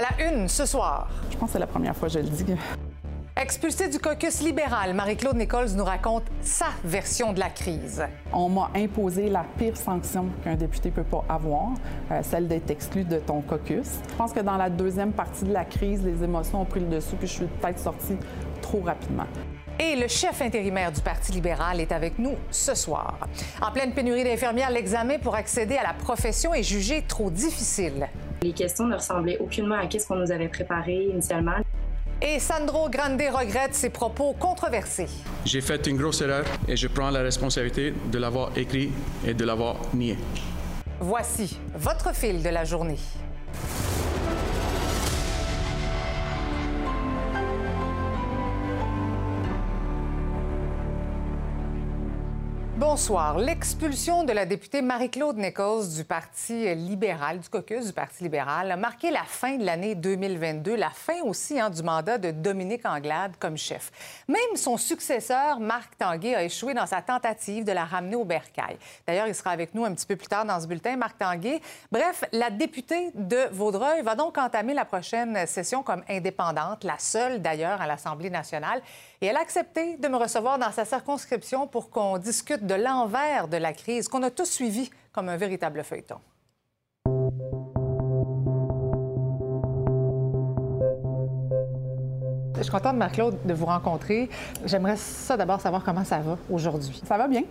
À la une ce soir. Je pense que c'est la première fois que je le dis. Expulsée du caucus libéral, Marie-Claude Nichols nous raconte sa version de la crise. On m'a imposé la pire sanction qu'un député peut pas avoir, euh, celle d'être exclu de ton caucus. Je pense que dans la deuxième partie de la crise, les émotions ont pris le dessus, puis je suis peut-être sortie trop rapidement. Et le chef intérimaire du Parti libéral est avec nous ce soir. En pleine pénurie d'infirmières, l'examen pour accéder à la profession est jugé trop difficile. Les questions ne ressemblaient aucunement à ce qu'on nous avait préparé initialement. Et Sandro Grande regrette ses propos controversés. J'ai fait une grosse erreur et je prends la responsabilité de l'avoir écrit et de l'avoir nié. Voici votre fil de la journée. Bonsoir. L'expulsion de la députée Marie-Claude Nichols du Parti libéral, du caucus du Parti libéral, a marqué la fin de l'année 2022, la fin aussi hein, du mandat de Dominique Anglade comme chef. Même son successeur, Marc Tanguay, a échoué dans sa tentative de la ramener au bercail. D'ailleurs, il sera avec nous un petit peu plus tard dans ce bulletin, Marc Tanguay. Bref, la députée de Vaudreuil va donc entamer la prochaine session comme indépendante, la seule d'ailleurs à l'Assemblée nationale. Et elle a accepté de me recevoir dans sa circonscription pour qu'on discute de l'envers de la crise qu'on a tous suivi comme un véritable feuilleton. Je suis contente, Marc-Claude, de vous rencontrer. J'aimerais ça d'abord savoir comment ça va aujourd'hui. Ça va bien.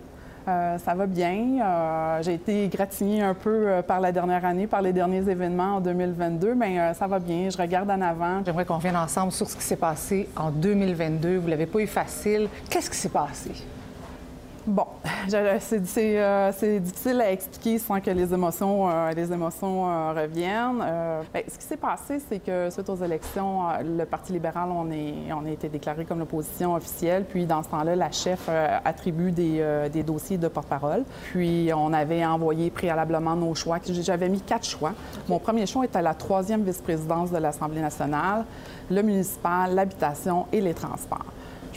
Euh, ça va bien. Euh, j'ai été gratignée un peu euh, par la dernière année, par les derniers événements en 2022, mais ça va bien. Je regarde en avant. J'aimerais qu'on revienne ensemble sur ce qui s'est passé en 2022. Vous l'avez pas eu facile. Qu'est-ce qui s'est passé? Bon, euh, c'est difficile à expliquer sans que les émotions, euh, les émotions euh, reviennent. Ben, ce qui s'est passé, c'est que suite aux élections, le Parti libéral, on, est, on a été déclaré comme l'opposition officielle. Puis, dans ce temps-là, la chef attribue des, des, dossiers de porte-parole. Puis, on avait envoyé préalablement nos choix. J'avais mis quatre choix. Mon premier choix était la troisième vice-présidence de l'Assemblée nationale, le municipal, l'habitation et les transports.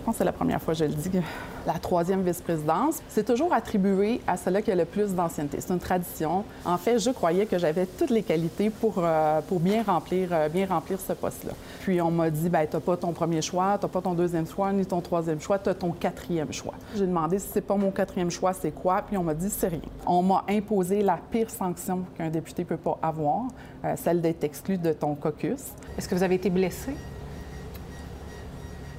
Je pense que c'est la première fois que je le dis la troisième vice-présidence, c'est toujours attribué à celle qui a le plus d'ancienneté. C'est une tradition. En fait, je croyais que j'avais toutes les qualités pour, euh, pour bien, remplir, euh, bien remplir ce poste-là. Puis on m'a dit, ben, tu n'as pas ton premier choix, tu n'as pas ton deuxième choix, ni ton troisième choix, tu as ton quatrième choix. J'ai demandé si c'est pas mon quatrième choix, c'est quoi? Puis on m'a dit, c'est rien. On m'a imposé la pire sanction qu'un député peut pas avoir, euh, celle d'être exclu de ton caucus. Est-ce que vous avez été blessé?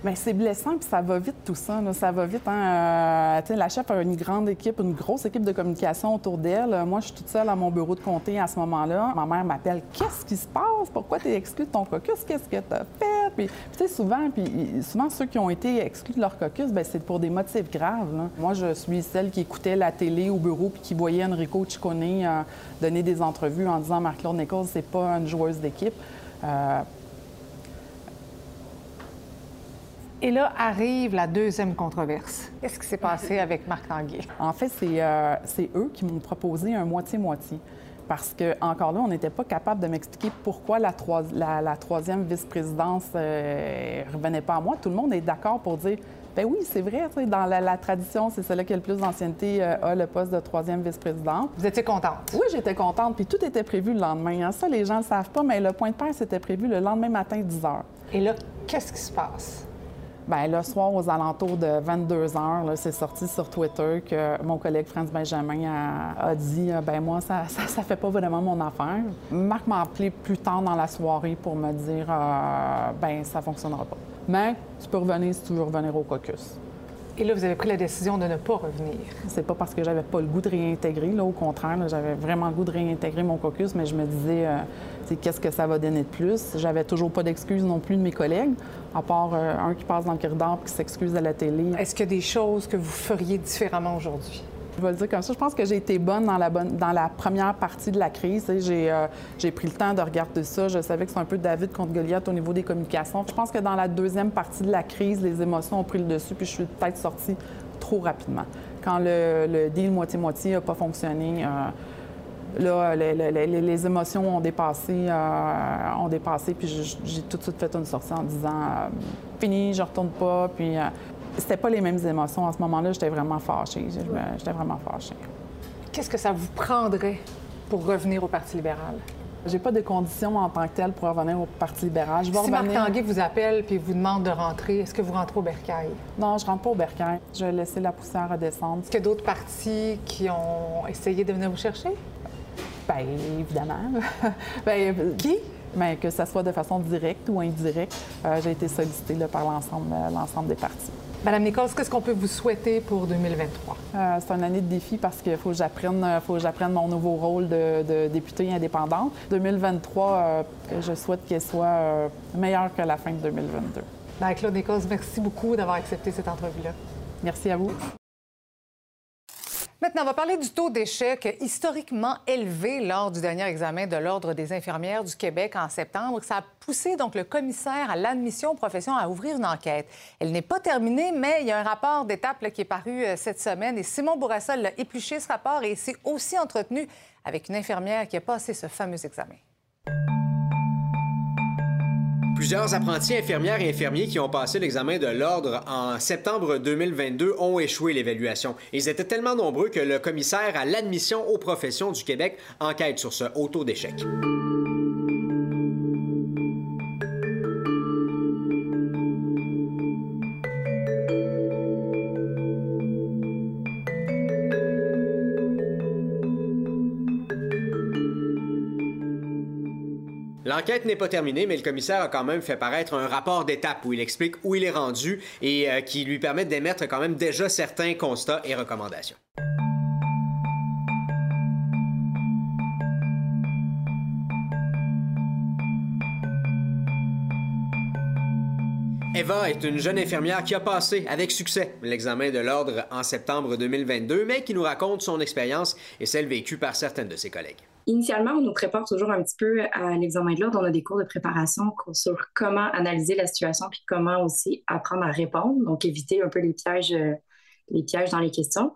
Bien, c'est blessant, puis ça va vite tout ça. Ça va vite. Hein? Euh, la chef a une grande équipe, une grosse équipe de communication autour d'elle. Moi, je suis toute seule à mon bureau de comté à ce moment-là. Ma mère m'appelle Qu'est-ce qui se passe? Pourquoi tu es exclue de ton caucus? Qu'est-ce que tu as fait Puis, tu sais, souvent, souvent, ceux qui ont été exclus de leur caucus, ben, c'est pour des motifs graves. Moi, je suis celle qui écoutait la télé au bureau puis qui voyait Enrico Ciccone euh, donner des entrevues en disant Marc-Claude Nichols, c'est pas une joueuse d'équipe. Euh, Et là arrive la deuxième controverse. Qu'est-ce qui s'est passé avec Marc Tanguay? En fait, euh, c'est eux qui m'ont proposé un moitié-moitié. Parce que encore là, on n'était pas capable de m'expliquer pourquoi la, la, troisième vice-présidence ne euh, revenait pas à moi. Tout le monde est d'accord pour dire ben oui, c'est vrai, dans la, tradition, c'est celle qui a le plus d'ancienneté euh, a le poste de troisième vice-présidente. Vous étiez contente? Oui, j'étais contente. Puis tout était prévu le lendemain. Hein. Ça, les gens ne le savent pas, mais le point de presse était prévu le lendemain matin, 10 heures. Et là, qu'est-ce qui se passe? Bien, le soir, aux alentours de 22 heures, c'est sorti sur Twitter que mon collègue Franz Benjamin a, dit euh, ben moi, ça, ça, fait pas vraiment mon affaire. Marc m'a appelé plus tard dans la soirée pour me dire euh, ben ça fonctionnera pas. Mais tu peux revenir si tu veux revenir au caucus. Et là, vous avez pris la décision de ne pas revenir. C'est pas parce que j'avais pas le goût de réintégrer, là, au contraire, j'avais vraiment le goût de réintégrer mon caucus, mais je me disais, euh, qu'est-ce que ça va donner de plus? J'avais toujours pas d'excuses non plus de mes collègues, à part euh, un qui passe dans le corridor et qui s'excuse à la télé. Est-ce qu'il y a des choses que vous feriez différemment aujourd'hui? Je le dire comme ça. Je pense que j'ai été bonne dans la, bonne, dans la première partie de la crise. Euh, j'ai, pris le temps de regarder ça. Je savais que c'est un peu David contre Goliath au niveau des communications. Je pense que dans la deuxième partie de la crise, les émotions ont pris le dessus, puis je suis peut-être sortie trop rapidement. Quand le, deal moitié-moitié n'a pas fonctionné, euh, là, les, émotions ont dépassé, euh, ont dépassé, puis j'ai tout de suite fait une sortie en disant fini, je retourne pas, puis c'était pas les mêmes émotions. À ce moment-là, j'étais vraiment fâchée. J'étais vraiment fâchée. Qu'est-ce que ça vous prendrait pour revenir au Parti libéral? J'ai pas de conditions en tant que telle pour revenir au Parti libéral. Je si Marc Tanguay vous appelle puis vous demande de rentrer, est-ce que vous rentrez au Bercail? Non, je rentre pas au Bercail. Je vais laisser la poussière redescendre. Est-ce qu'il y a d'autres partis qui ont essayé de venir vous chercher? Bien, évidemment. Bien, qui? Bien, que ce soit de façon directe ou indirecte, euh, j'ai été sollicitée par l'ensemble des partis. Madame Nichols, qu'est-ce qu'on peut vous souhaiter pour 2023? Euh, c'est une année de défi parce qu'il faut que j'apprenne, faut que j'apprenne mon nouveau rôle de, députée indépendante. 2023, je souhaite qu'elle soit meilleure que la fin de 2022. Bien, Claude Nichols, merci beaucoup d'avoir accepté cette entrevue-là. Merci à vous. Maintenant, on va parler du taux d'échec historiquement élevé lors du dernier examen de l'Ordre des infirmières du Québec en septembre. Ça a poussé le commissaire à l'admission aux professions à ouvrir une enquête. Elle n'est pas terminée, mais il y a un rapport d'étape qui est paru euh, cette semaine et Simon Bourassa l'a épluché ce rapport et s'est aussi entretenu avec une infirmière qui a passé ce fameux examen. Plusieurs apprentis infirmières et infirmiers qui ont passé l'examen de l'ordre en septembre 2022 ont échoué l'évaluation. Ils étaient tellement nombreux que le commissaire à l'admission aux professions du Québec enquête sur ce haut taux d'échec. L'enquête n'est pas terminée, mais le commissaire a quand même fait paraître un rapport d'étape où il explique où il est rendu et euh, qui lui permet d'émettre quand même déjà certains constats et recommandations. Eva est une jeune infirmière qui a passé avec succès l'examen de l'ordre en septembre 2022, mais qui nous raconte son expérience et celle vécue par certaines de ses collègues. Initialement, on nous prépare toujours un petit peu à l'examen de l'ordre. On a des cours de préparation sur comment analyser la situation puis comment aussi apprendre à répondre, donc éviter un peu les pièges, euh, les pièges dans les questions.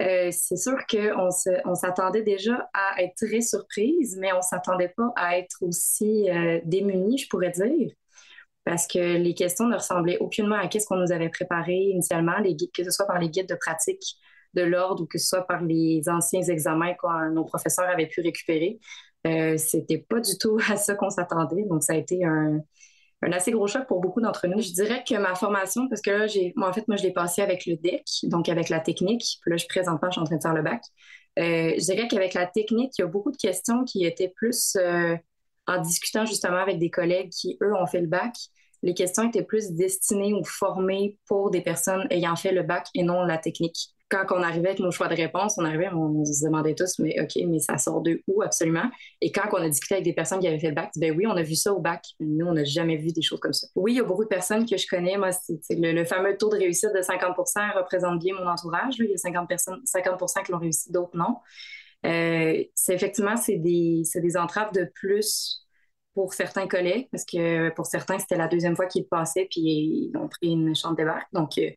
Euh, c'est sûr qu'on s'attendait déjà à être très surprise, mais on ne s'attendait pas à être aussi euh, démunis, je pourrais dire, parce que les questions ne ressemblaient aucunement à ce qu'on nous avait préparé initialement, les que ce soit par les guides de pratique de l'ordre ou que ce soit par les anciens examens que nos professeurs avaient pu récupérer. Euh, c'était pas du tout à ça qu'on s'attendait. Donc, ça a été un, assez gros choc pour beaucoup d'entre nous. Je dirais que ma formation, parce que là, j'ai, moi, en fait, moi, je l'ai passé avec le DEC, donc avec la technique. Puis là, je présentement, je suis en train de faire le bac. Euh, je dirais qu'avec la technique, il y a beaucoup de questions qui étaient plus euh, en discutant justement avec des collègues qui, eux, ont fait le bac. Les questions étaient plus destinées ou formées pour des personnes ayant fait le bac et non la technique quand on arrivait avec nos choix de réponse, on arrivait, on, se demandait tous, mais OK, mais ça sort de où absolument? Et quand on a discuté avec des personnes qui avaient fait le bac, ben oui, on a vu ça au bac. Nous, on n'a jamais vu des choses comme ça. Oui, il y a beaucoup de personnes que je connais. Moi, c'est le, fameux taux de réussite de 50 représente bien mon entourage. Il y a 50 personnes, 50 qui l'ont réussi, d'autres non. Euh, c'est effectivement, c'est des, des entraves de plus pour certains collègues, parce que pour certains, c'était la deuxième fois qu'ils passaient, puis ils ont pris une de bac. Donc, euh,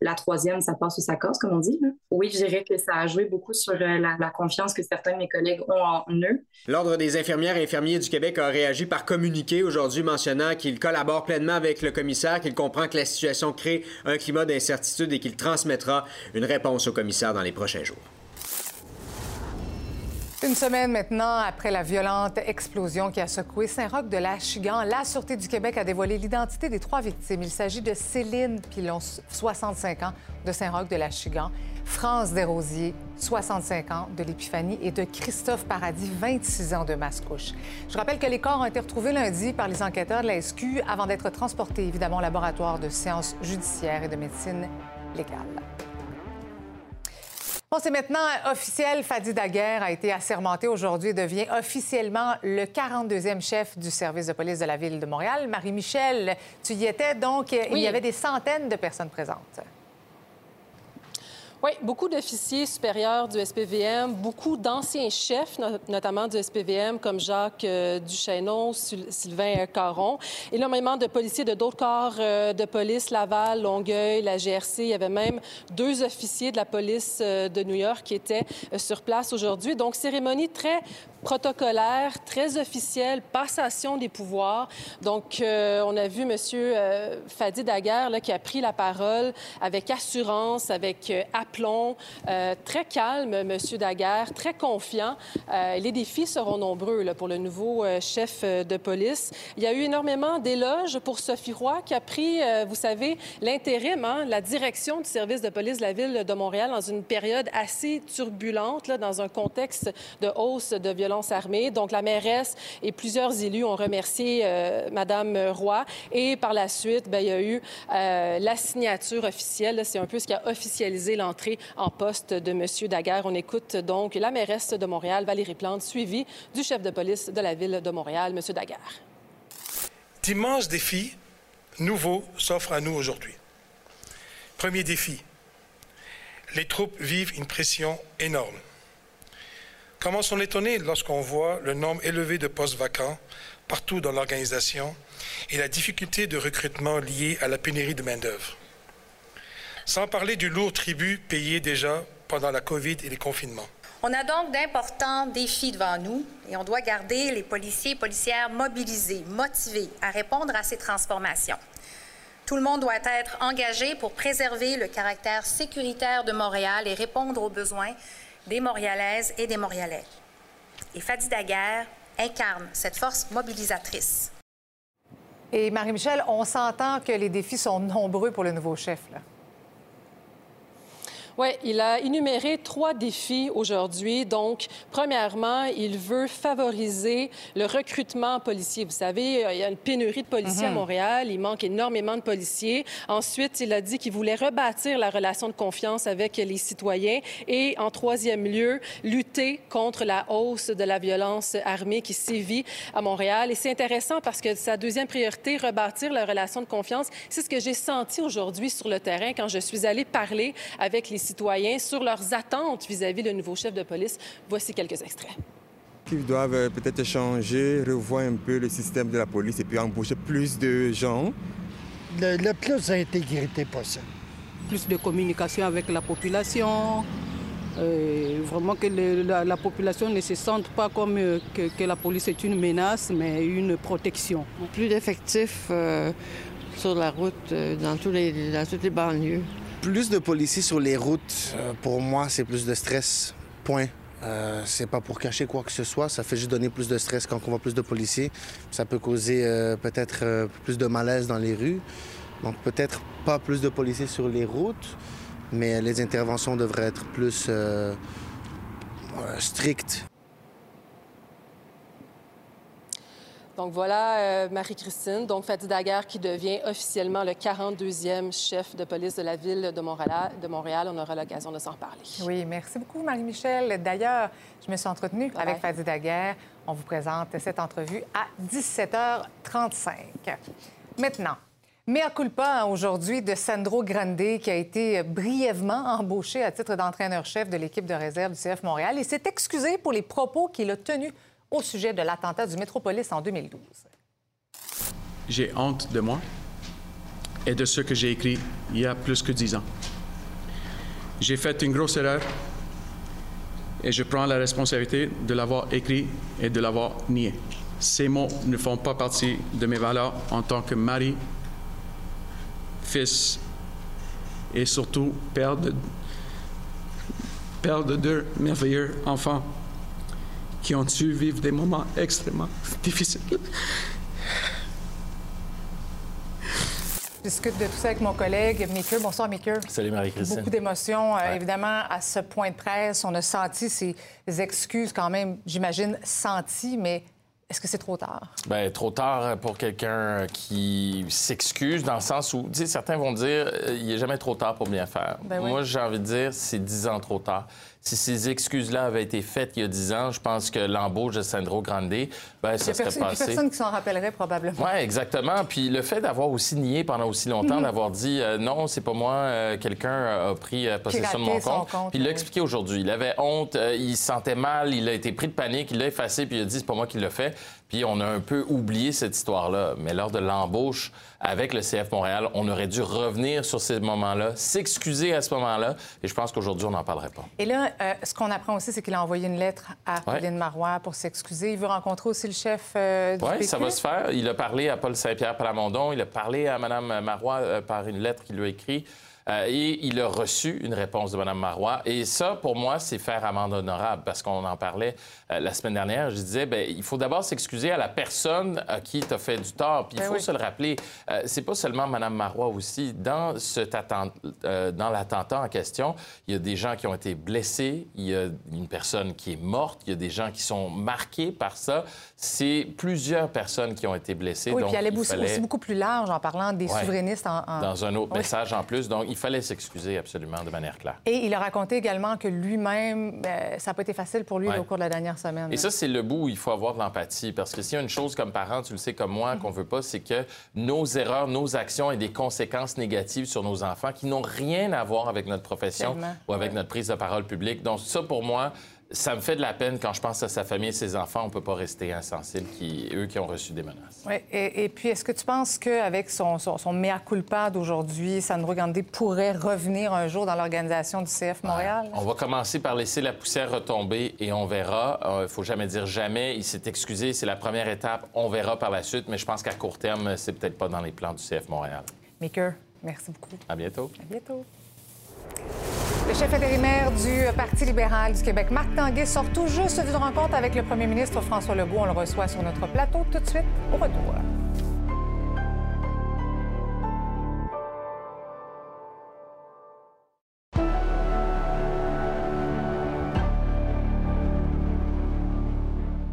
la troisième, ça passe ou ça casse, comme on dit. Oui, je dirais que ça a joué beaucoup sur euh, la, confiance que certains de mes collègues ont en eux. L'Ordre des infirmières et infirmiers du Québec a réagi par communiqué aujourd'hui mentionnant qu'il collabore pleinement avec le commissaire, qu'il comprend que la situation crée un climat d'incertitude et qu'il transmettra une réponse au commissaire dans les prochains jours. Une semaine maintenant après la violente explosion qui a secoué Saint-Roch de la Chigan, la Sûreté du Québec a dévoilé l'identité des trois victimes. Il s'agit de Céline Pilon, 65 ans, de Saint-Roch de la Chigan, France Desrosiers, 65 ans, de l'Épiphanie, et de Christophe Paradis, 26 ans, de Mascouche. Je rappelle que les corps ont été retrouvés lundi par les enquêteurs de la SQ avant d'être transportés, évidemment, au laboratoire de sciences judiciaires et de médecine légale. Bon, c'est maintenant officiel. Fadi Daguerre a été assermenté aujourd'hui et devient officiellement le 42e chef du service de police de la Ville de Montréal. Marie-Michel, tu y étais, donc il y avait des centaines de personnes présentes. Oui, beaucoup d'officiers supérieurs du SPVM, beaucoup d'anciens chefs, notamment du SPVM, comme Jacques euh, Duchesneau, Sylvain Caron, énormément de policiers de d'autres corps euh, de police, Laval, Longueuil, la GRC. Il y avait même deux officiers de la police euh, de New York qui étaient sur place aujourd'hui. Donc, cérémonie très protocolaire, très officiel, passation des pouvoirs. Donc, euh, on a vu M. Euh, Fadi Daguerre qui a pris la parole avec assurance, avec euh, aplomb, très calme, M. Daguerre, très confiant. les défis seront nombreux pour le nouveau chef de police. Il y a eu énormément d'éloges pour Sophie Roy qui a pris, vous savez, l'intérim, hein, la direction du service de police de la ville de Montréal dans une période assez turbulente, dans un contexte de hausse de violence armée. Donc, la mairesse et plusieurs élus ont remercié euh, Madame Roy. Et par la suite, bien, il y a eu euh, la signature officielle. C'est un peu ce qui a officialisé l'entrée en poste de M. Daguerre. On écoute donc la mairesse de Montréal, Valérie Plante, suivie du chef de police de la ville de Montréal, M. Daguerre. D'immenses défis nouveaux s'offrent à nous aujourd'hui. Premier défi, les troupes vivent une pression énorme. Comment s'en étonner lorsqu'on voit le nombre élevé de postes vacants partout dans l'organisation et la difficulté de recrutement liée à la pénurie de main-d'œuvre? Sans parler du lourd tribut payé déjà pendant la COVID et les confinements. On a donc d'importants défis devant nous et on doit garder les policiers et policières mobilisés, motivés à répondre à ces transformations. Tout le monde doit être engagé pour préserver le caractère sécuritaire de Montréal et répondre aux besoins des Montréalaises et des Montréalais. Et Fadi Daguerre incarne cette force mobilisatrice. Et Marie-Michel, on s'entend que les défis sont nombreux pour le nouveau chef. Oui, il a énuméré trois défis aujourd'hui. Donc, premièrement, il veut favoriser le recrutement policier. Vous savez, il y a une pénurie de policiers à mhm. Montréal. Il manque énormément de policiers. Ensuite, il a dit qu'il voulait rebâtir la relation de confiance avec les citoyens. Et en troisième lieu, lutter contre la hausse de la violence armée qui sévit à Montréal. Et c'est intéressant parce que sa deuxième priorité, rebâtir la relation de confiance, c'est ce que j'ai senti aujourd'hui sur le terrain quand je suis allée parler avec les citoyens sur leurs attentes vis-à-vis du nouveau chef de police. Voici quelques extraits. Ils doivent euh, peut-être changer, revoir un peu le système de la police et puis embaucher plus de gens. Le, plus d'intégrité possible. Plus de communication avec la population, euh, vraiment que la, population ne se sente pas comme euh, que, la police est une menace, mais une protection. Plus d'effectifs sur la route dans, tous les, dans toutes les banlieues. Plus de policiers sur les routes, euh, pour moi, c'est plus de stress. Point. Euh, c'est pas pour cacher quoi que ce soit, ça fait juste donner plus de stress quand on voit plus de policiers. Ça peut causer euh, peut-être plus de malaise dans les rues. Donc peut-être pas plus de policiers sur les routes, mais les interventions devraient être plus strictes. Donc voilà euh, Marie-Christine, donc Fatih Daguerre qui devient officiellement le 42e chef de police de la ville de Montréal. De Montréal. On aura l'occasion de s'en reparler. Oui, merci beaucoup Marie-Michel. D'ailleurs, je me suis entretenue avec Fatih Daguerre. On vous présente cette entrevue à 17h35. Maintenant, Mea culpa aujourd'hui de Sandro Grande, qui a été brièvement embauché à titre d'entraîneur-chef de l'équipe de réserve du CF Montréal. Il s'est excusé pour les propos qu'il a tenus au sujet de l'attentat du Métropolis en 2012. J'ai honte de moi et de ce que j'ai écrit il y a plus que dix ans. J'ai fait une grosse erreur et je prends la responsabilité de l'avoir écrit et de l'avoir nié. Ces mots ne font pas partie de mes valeurs en tant que mari, fils et surtout père de, père de deux merveilleux enfants qui ont dû vivre des moments extrêmement difficiles. Je discute de tout ça avec mon collègue Mickey. Bonsoir, Mickey. Salut, Marie-Christine. Beaucoup d'émotions, euh, évidemment, à ce point de presse. On a senti ces excuses, quand même, j'imagine, senties, mais est-ce que c'est trop tard? Bien, trop tard pour quelqu'un qui s'excuse, dans le sens où, tu sais, certains vont dire, euh, il n'est jamais trop tard pour bien faire. Ben Moi, j'ai envie de dire, c'est dix ans trop tard si ces excuses-là avaient été faites il y a dix ans, je pense que l'embauche de Sandro Grande, ben, ça serait passé. Il personne qui s'en rappellerait probablement. Oui, exactement. Puis le fait d'avoir aussi nié pendant aussi longtemps, mhm. d'avoir dit euh, non, c'est pas moi, euh, quelqu'un a pris euh, possession de mon compte. puis il l'a expliqué aujourd'hui. Il avait honte, il se sentait mal, il a été pris de panique, il l'a effacé, puis il a dit c'est pas moi qui l'ai fait. Puis on a un peu oublié cette histoire-là. Mais lors de l'embauche avec le CF Montréal, on aurait dû revenir sur ces moments-là, s'excuser à ce moment-là. Et je pense qu'aujourd'hui, on n'en parlerait pas. Et là, euh, ce qu'on apprend aussi, c'est qu'il a envoyé une lettre à Pauline Marois pour s'excuser. Il veut rencontrer aussi le chef euh, du Oui, ça va se faire. Il a parlé à Paul Saint-Pierre Palamondon. Il a parlé à Mme Marois euh, par une lettre qu'il lui a écrite. Euh, et il a reçu une réponse de Mme Marois. Et ça, pour moi, c'est faire amende honorable, parce qu'on en parlait euh, la semaine dernière. Je disais, ben, il faut d'abord s'excuser à la personne à qui tu as fait du tort. Puis il ben faut se le rappeler, euh, c'est pas seulement Mme Marois aussi. Dans, cet dans l'attentat en question, il y a des gens qui ont été blessés, il y a une personne qui est morte, il y a des gens qui sont marqués par ça. C'est plusieurs personnes qui ont été blessées. Oui, puis elle est aussi beaucoup plus large en parlant des souverainistes. En, Dans un autre message en plus. Donc, il fallait s'excuser absolument de manière claire. Et il a raconté également que lui-même, ben, ça n'a pas été facile pour lui au cours de la dernière semaine. Et ça, c'est le bout où il faut avoir de l'empathie. Parce que s'il y a une chose comme parent, tu le sais comme moi, qu'on veut pas, c'est que nos erreurs, nos actions aient des conséquences négatives sur nos enfants qui n'ont rien à voir avec notre profession ou avec notre prise de parole publique. Donc ça, pour moi, ça me fait de la peine quand je pense à sa famille et ses enfants. On ne peut pas rester insensible, qui, eux qui ont reçu des menaces. Oui. Et, puis, est-ce que tu penses qu'avec son, son, mea culpa d'aujourd'hui, Sandro Gandhi pourrait revenir un jour dans l'organisation du CF Montréal? On va commencer par laisser la poussière retomber et on verra. Il euh, ne faut jamais dire jamais. Il s'est excusé. C'est la première étape. On verra par la suite. Mais je pense qu'à court terme, c'est peut-être pas dans les plans du CF Montréal. Maker, merci beaucoup. À bientôt. À bientôt. Le chef intérimaire du Parti libéral du Québec, Marc Tanguay, sort tout juste d'une rencontre avec le premier ministre François Legault. On le reçoit sur notre plateau tout de suite au retour.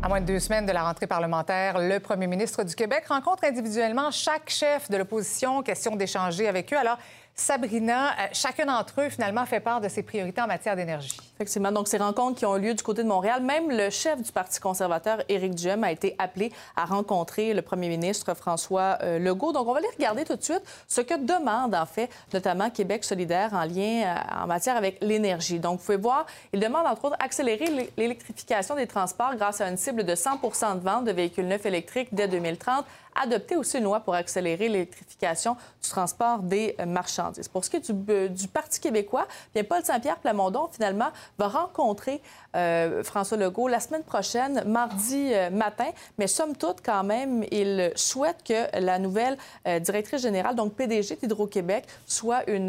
À moins de deux semaines de la rentrée parlementaire, le premier ministre du Québec rencontre individuellement chaque chef de l'opposition, question d'échanger avec eux. Alors, Sabrina, euh, chacun d'entre eux, finalement, fait part de ses priorités en matière d'énergie. Effectivement. Donc, ces rencontres qui ont lieu du côté de Montréal, même le chef du Parti conservateur, Éric Duhem, a été appelé à rencontrer le premier ministre François euh, Legault. Donc, on va aller regarder tout de suite ce que demande, en fait, notamment Québec solidaire en lien euh, en matière avec l'énergie. Donc, vous pouvez voir, il demande, entre autres, accélérer l'électrification des transports grâce à une cible de 100 de vente de véhicules neufs électriques dès 2030 adopter aussi une loi pour accélérer l'électrification du transport des marchandises. Pour ce qui est du, euh, Parti québécois, bien Paul Saint-Pierre Plamondon, finalement, va rencontrer euh, François Legault la semaine prochaine, mardi euh, matin. Mais somme toute, quand même, il souhaite que la nouvelle directrice générale, donc PDG d'Hydro-Québec, soit une,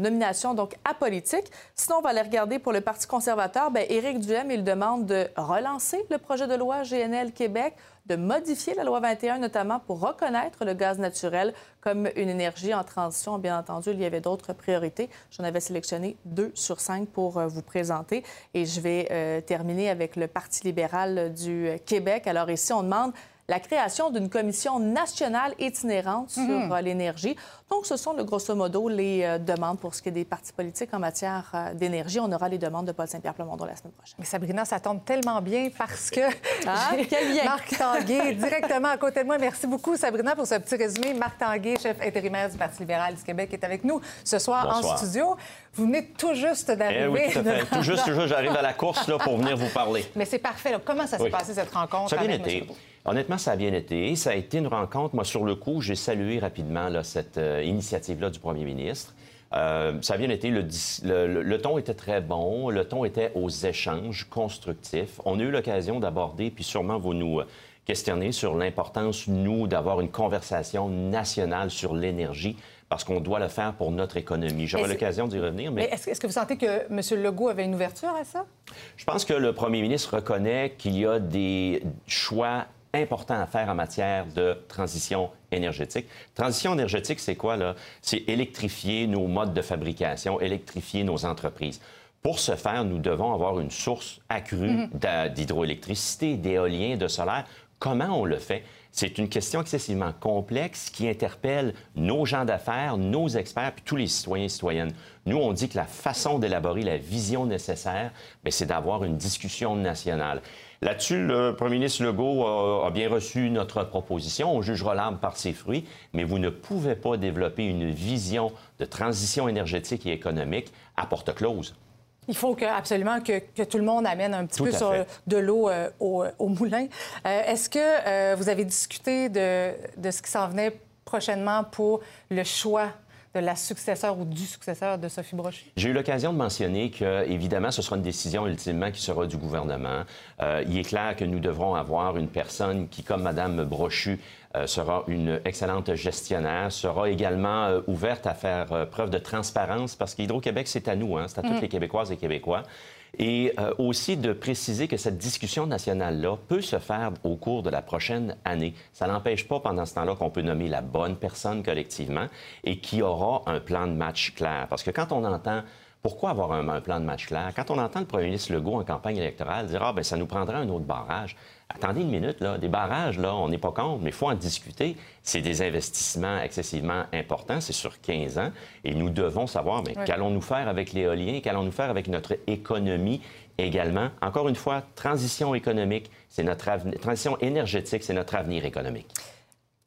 nomination donc apolitique. Sinon, on va aller regarder pour le Parti conservateur. Bien, Éric Duhem, il demande de relancer le projet de loi GNL Québec, de modifier la loi 21, notamment pour reconnaître le gaz naturel comme une énergie en transition. Bien entendu, il y avait d'autres priorités. J'en avais sélectionné deux sur cinq pour euh, vous présenter. Et je vais euh, terminer avec le Parti libéral du Québec. Alors ici, on demande la création d'une commission nationale itinérante sur mhm. euh, l'énergie. Donc, ce sont, le grosso modo, les euh, demandes pour ce qui est des partis politiques en matière euh, d'énergie. On aura les demandes de Paul Saint-Pierre Plamondon la semaine prochaine. Mais Sabrina, ça tombe tellement bien parce que ah, Marc Tanguay directement à côté de moi. Merci beaucoup, Sabrina, pour ce petit résumé. Marc Tanguay, chef intérimaire du Parti libéral du Québec, est avec nous ce soir en studio. Vous venez tout juste d'arriver. Eh oui, tout, à fait. tout juste, j'arrive à la course là, pour venir vous parler. Mais c'est parfait. Comment ça s'est passé, cette rencontre? Ça a bien été. Honnêtement, ça a bien été. Ça a été une rencontre. Moi, sur le coup, j'ai salué rapidement là, cette euh, initiative-là du premier ministre. Euh, ça a bien été. Le, le, ton était très bon. Le ton était aux échanges constructifs. On a eu l'occasion d'aborder, puis sûrement vous nous questionner sur l'importance, nous, d'avoir une conversation nationale sur l'énergie parce qu'on doit le faire pour notre économie. J'aurai l'occasion d'y revenir. Mais, est-ce, que vous sentez que M. Legault avait une ouverture à ça? Je pense que le premier ministre reconnaît qu'il y a des choix important à faire en matière de transition énergétique. Transition énergétique, c'est quoi, là? C'est électrifier nos modes de fabrication, électrifier nos entreprises. Pour ce faire, nous devons avoir une source accrue mm-hmm. d'hydroélectricité, d'éolien, de solaire. Comment on le fait? C'est une question excessivement complexe qui interpelle nos gens d'affaires, nos experts, puis tous les citoyens et citoyennes. Nous, on dit que la façon d'élaborer la vision nécessaire, ben, c'est d'avoir une discussion nationale. Là-dessus, le premier ministre Legault a, bien reçu notre proposition. On jugera l'arbre par ses fruits, mais vous ne pouvez pas développer une vision de transition énergétique et économique à porte close. Il faut que, absolument que, tout le monde amène un petit peu sur, de l'eau euh, au, moulin. Euh, est-ce que euh, vous avez discuté de, de ce qui s'en venait prochainement pour le choix de la successeur ou du successeur de Sophie Brochu? J'ai eu l'occasion de mentionner que, évidemment, ce sera une décision ultimement qui sera du gouvernement. Euh, il est clair que nous devrons avoir une personne qui, comme Mme Brochu, euh, sera une excellente gestionnaire, sera également euh, ouverte à faire preuve de transparence parce qu'Hydro-Québec, c'est à nous, hein, c'est à toutes mm. les Québécoises et Québécois et euh, aussi de préciser que cette discussion nationale-là peut se faire au cours de la prochaine année. Ça n'empêche pas pendant ce temps-là qu'on peut nommer la bonne personne collectivement et qui aura un plan de match clair. Parce que quand on entend pourquoi avoir un, plan de match clair? Quand on entend le premier ministre Legault en campagne électorale dire Ah, bien, ça nous prendra un autre barrage. Attendez une minute, là. Des barrages, là, on n'est pas contre, mais il faut en discuter. C'est des investissements excessivement importants, c'est sur 15 ans, et nous devons savoir, mais qu'allons-nous faire avec l'éolien, qu'allons-nous faire avec notre économie également? Encore une fois, transition économique, c'est notre transition énergétique, c'est notre avenir économique.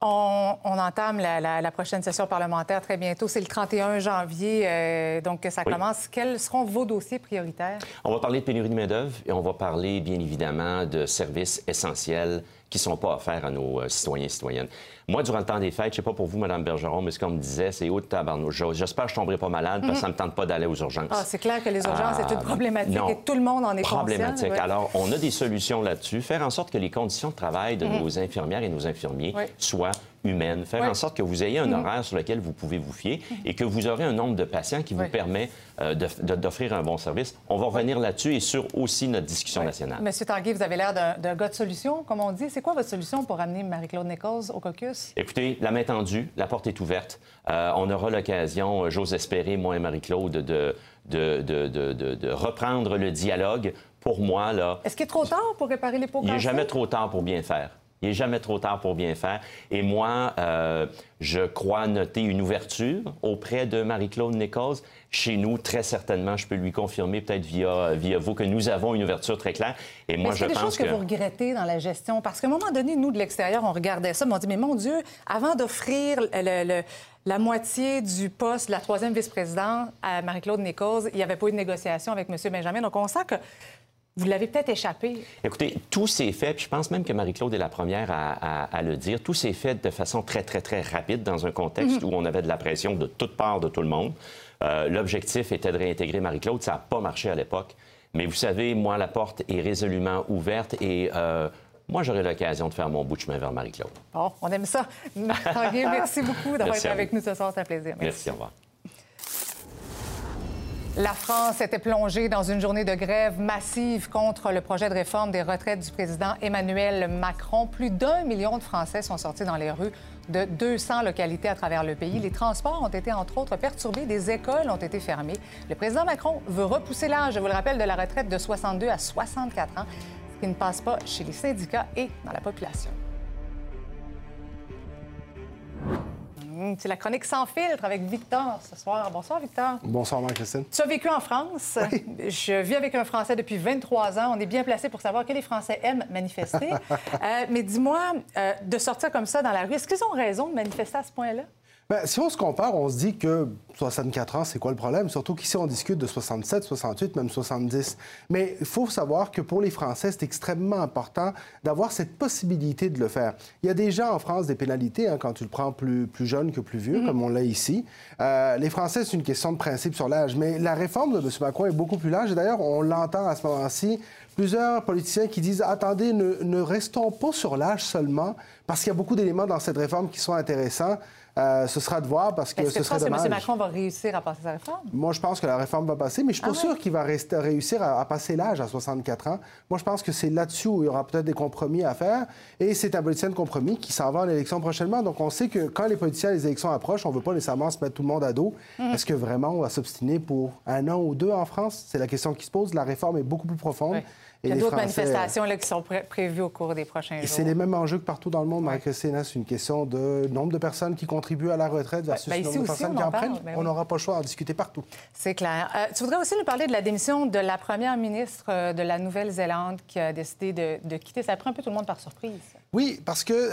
On, entame la, prochaine session parlementaire très bientôt. C'est le 31 janvier, euh, donc que ça commence. Quels seront vos dossiers prioritaires? On va parler de pénurie de main-d'œuvre et on va parler, bien évidemment, de services essentiels qui ne sont pas offerts à nos euh, citoyens et citoyennes. Moi, durant le temps des fêtes, je sais pas pour vous, Mme Bergeron, mais ce qu'on me disait, c'est haut de tabarnouche. J'espère que je tomberai pas malade parce que ça me tente pas d'aller aux urgences. Ah, c'est clair que les urgences, c'est une euh, problématique et tout le monde en est problématique. Alors, on a des solutions là-dessus. Faire en sorte que les conditions de travail de mm-hmm. nos infirmières et nos infirmiers soient humaines. Faire en sorte que vous ayez un mm-hmm. horaire sur lequel vous pouvez vous fier mm-hmm. et que vous aurez un nombre de patients qui vous permet euh, d'offrir un bon service. On va revenir là-dessus et sur aussi notre discussion nationale. Monsieur Tanguy, vous avez l'air d'un gars de solution, comme on dit. C'est quoi votre solution pour amener Marie-Claude Nichols au caucus? Écoutez, la main tendue, la porte est ouverte. Euh, on aura l'occasion, euh, j'ose espérer, moi et Marie-Claude, de, de, de, reprendre le dialogue. Pour moi, là... Est-ce qu'il est trop tard pour réparer les pots Il n'est jamais trop tard pour bien faire. Il n'est jamais trop tard pour bien faire. Et moi, euh, je crois noter une ouverture auprès de Marie-Claude Nichols. Chez nous, très certainement, je peux lui confirmer, peut-être via, via vous, que nous avons une ouverture très claire. Et moi, je pense que... des choses que vous regrettez dans la gestion? Parce qu'à un moment donné, nous, de l'extérieur, on regardait ça, mais on dit, mais mon Dieu, avant d'offrir la moitié du poste de la troisième vice-présidente à Marie-Claude Nichols, il n'y avait pas eu de négociation avec M. Benjamin. Donc, on sent que vous l'avez peut-être échappé. Écoutez, tout s'est fait, puis je pense même que Marie-Claude est la première à, le dire, tout s'est fait de façon très, très, très rapide dans un contexte mhm. où on avait de la pression de toutes parts de tout le monde. Euh, l'objectif était de réintégrer Marie-Claude. Ça n'a pas marché à l'époque. Mais vous savez, moi, la porte est résolument ouverte et euh, moi, j'aurai l'occasion de faire mon bout de chemin vers Marie-Claude. Bon, on aime ça. merci beaucoup d'avoir été avec nous ce soir. C'est un plaisir. Merci. merci au revoir. La France était plongée dans une journée de grève massive contre le projet de réforme des retraites du président Emmanuel Macron. Plus d'un million de Français sont sortis dans les rues de 200 localités à travers le pays. Les transports ont été, entre autres, perturbés. Des écoles ont été fermées. Le président Macron veut repousser l'âge, je vous le rappelle, de la retraite de 62 à 64 ans, ce qui ne passe pas chez les syndicats et dans la population. Mmh, c'est la chronique sans filtre avec Victor ce soir. Bonsoir, Victor. Bonsoir, Marie-Christine. Tu as vécu en France. Je vis avec un Français depuis 23 ans. On est bien placé pour savoir que les Français aiment manifester. Euh, mais dis-moi, euh, de sortir comme ça dans la rue, est-ce qu'ils ont raison de manifester à ce point-là? Bien, si on se compare, on se dit que 64 ans, c'est quoi le problème? Surtout qu'ici, on discute de 67, 68, même 70. Mais il faut savoir que pour les Français, c'est extrêmement important d'avoir cette possibilité de le faire. Il y a déjà en France des pénalités hein, quand tu le prends plus, plus jeune que plus vieux, mm-hmm. comme on l'a ici. Euh, les Français, c'est une question de principe sur l'âge. Mais la réforme de M. Macron est beaucoup plus large. Et d'ailleurs, on l'entend à ce moment-ci plusieurs politiciens qui disent attendez, ne, ne restons pas sur l'âge seulement, parce qu'il y a beaucoup d'éléments dans cette réforme qui sont intéressants. Euh, ce sera de voir parce que ce serait dommage. Est-ce que M. Macron va réussir à passer sa réforme? Moi, je pense que la réforme va passer, mais je suis pas ah sûr qu'il va rester, réussir à, passer l'âge à 64 ans. Moi, je pense que c'est là-dessus où il y aura peut-être des compromis à faire. Et c'est un politicien de compromis qui s'en va en élection prochainement. Donc, on sait que quand les politiciens, les élections approchent, on ne veut pas nécessairement se mettre tout le monde à dos. Hum. Est-ce que vraiment on va s'obstiner pour un an ou deux en France? C'est la question qui se pose. La réforme est beaucoup plus profonde. Il y a d'autres manifestations là, qui sont prévues au cours des prochains jours. C'est les mêmes enjeux que partout dans le monde, Marie-Christine. C'est une question de nombre de personnes qui contribuent à la retraite versus le nombre de personnes qui en prennent. Ben on n'aura pas le choix d'en discuter partout. C'est clair. Euh, tu voudrais aussi nous parler de la démission de la première ministre euh, de la Nouvelle-Zélande qui a décidé de, quitter? Ça a pris un peu tout le monde par surprise. Oui, parce que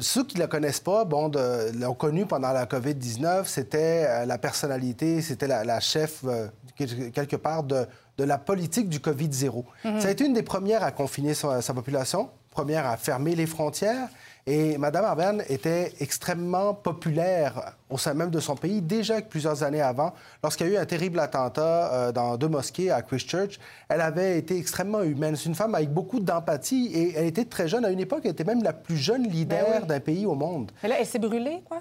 ceux qui ne la connaissent pas, bon, l'ont connue pendant la COVID-19, c'était euh, la personnalité, c'était la, chef, euh, quelque part, de, la politique du COVID-0. Mhm. Ça a été une des premières à confiner sa, sa population, première à fermer les frontières. Et Mme Arben était extrêmement populaire au sein même de son pays, déjà plusieurs années avant, lorsqu'il y a eu un terrible attentat euh, dans deux mosquées à Christchurch. Elle avait été extrêmement humaine. C'est une femme avec beaucoup d'empathie et elle était très jeune. À une époque, elle était même la plus jeune leader ben d'un pays au monde. Mais là, elle s'est brûlée, quoi?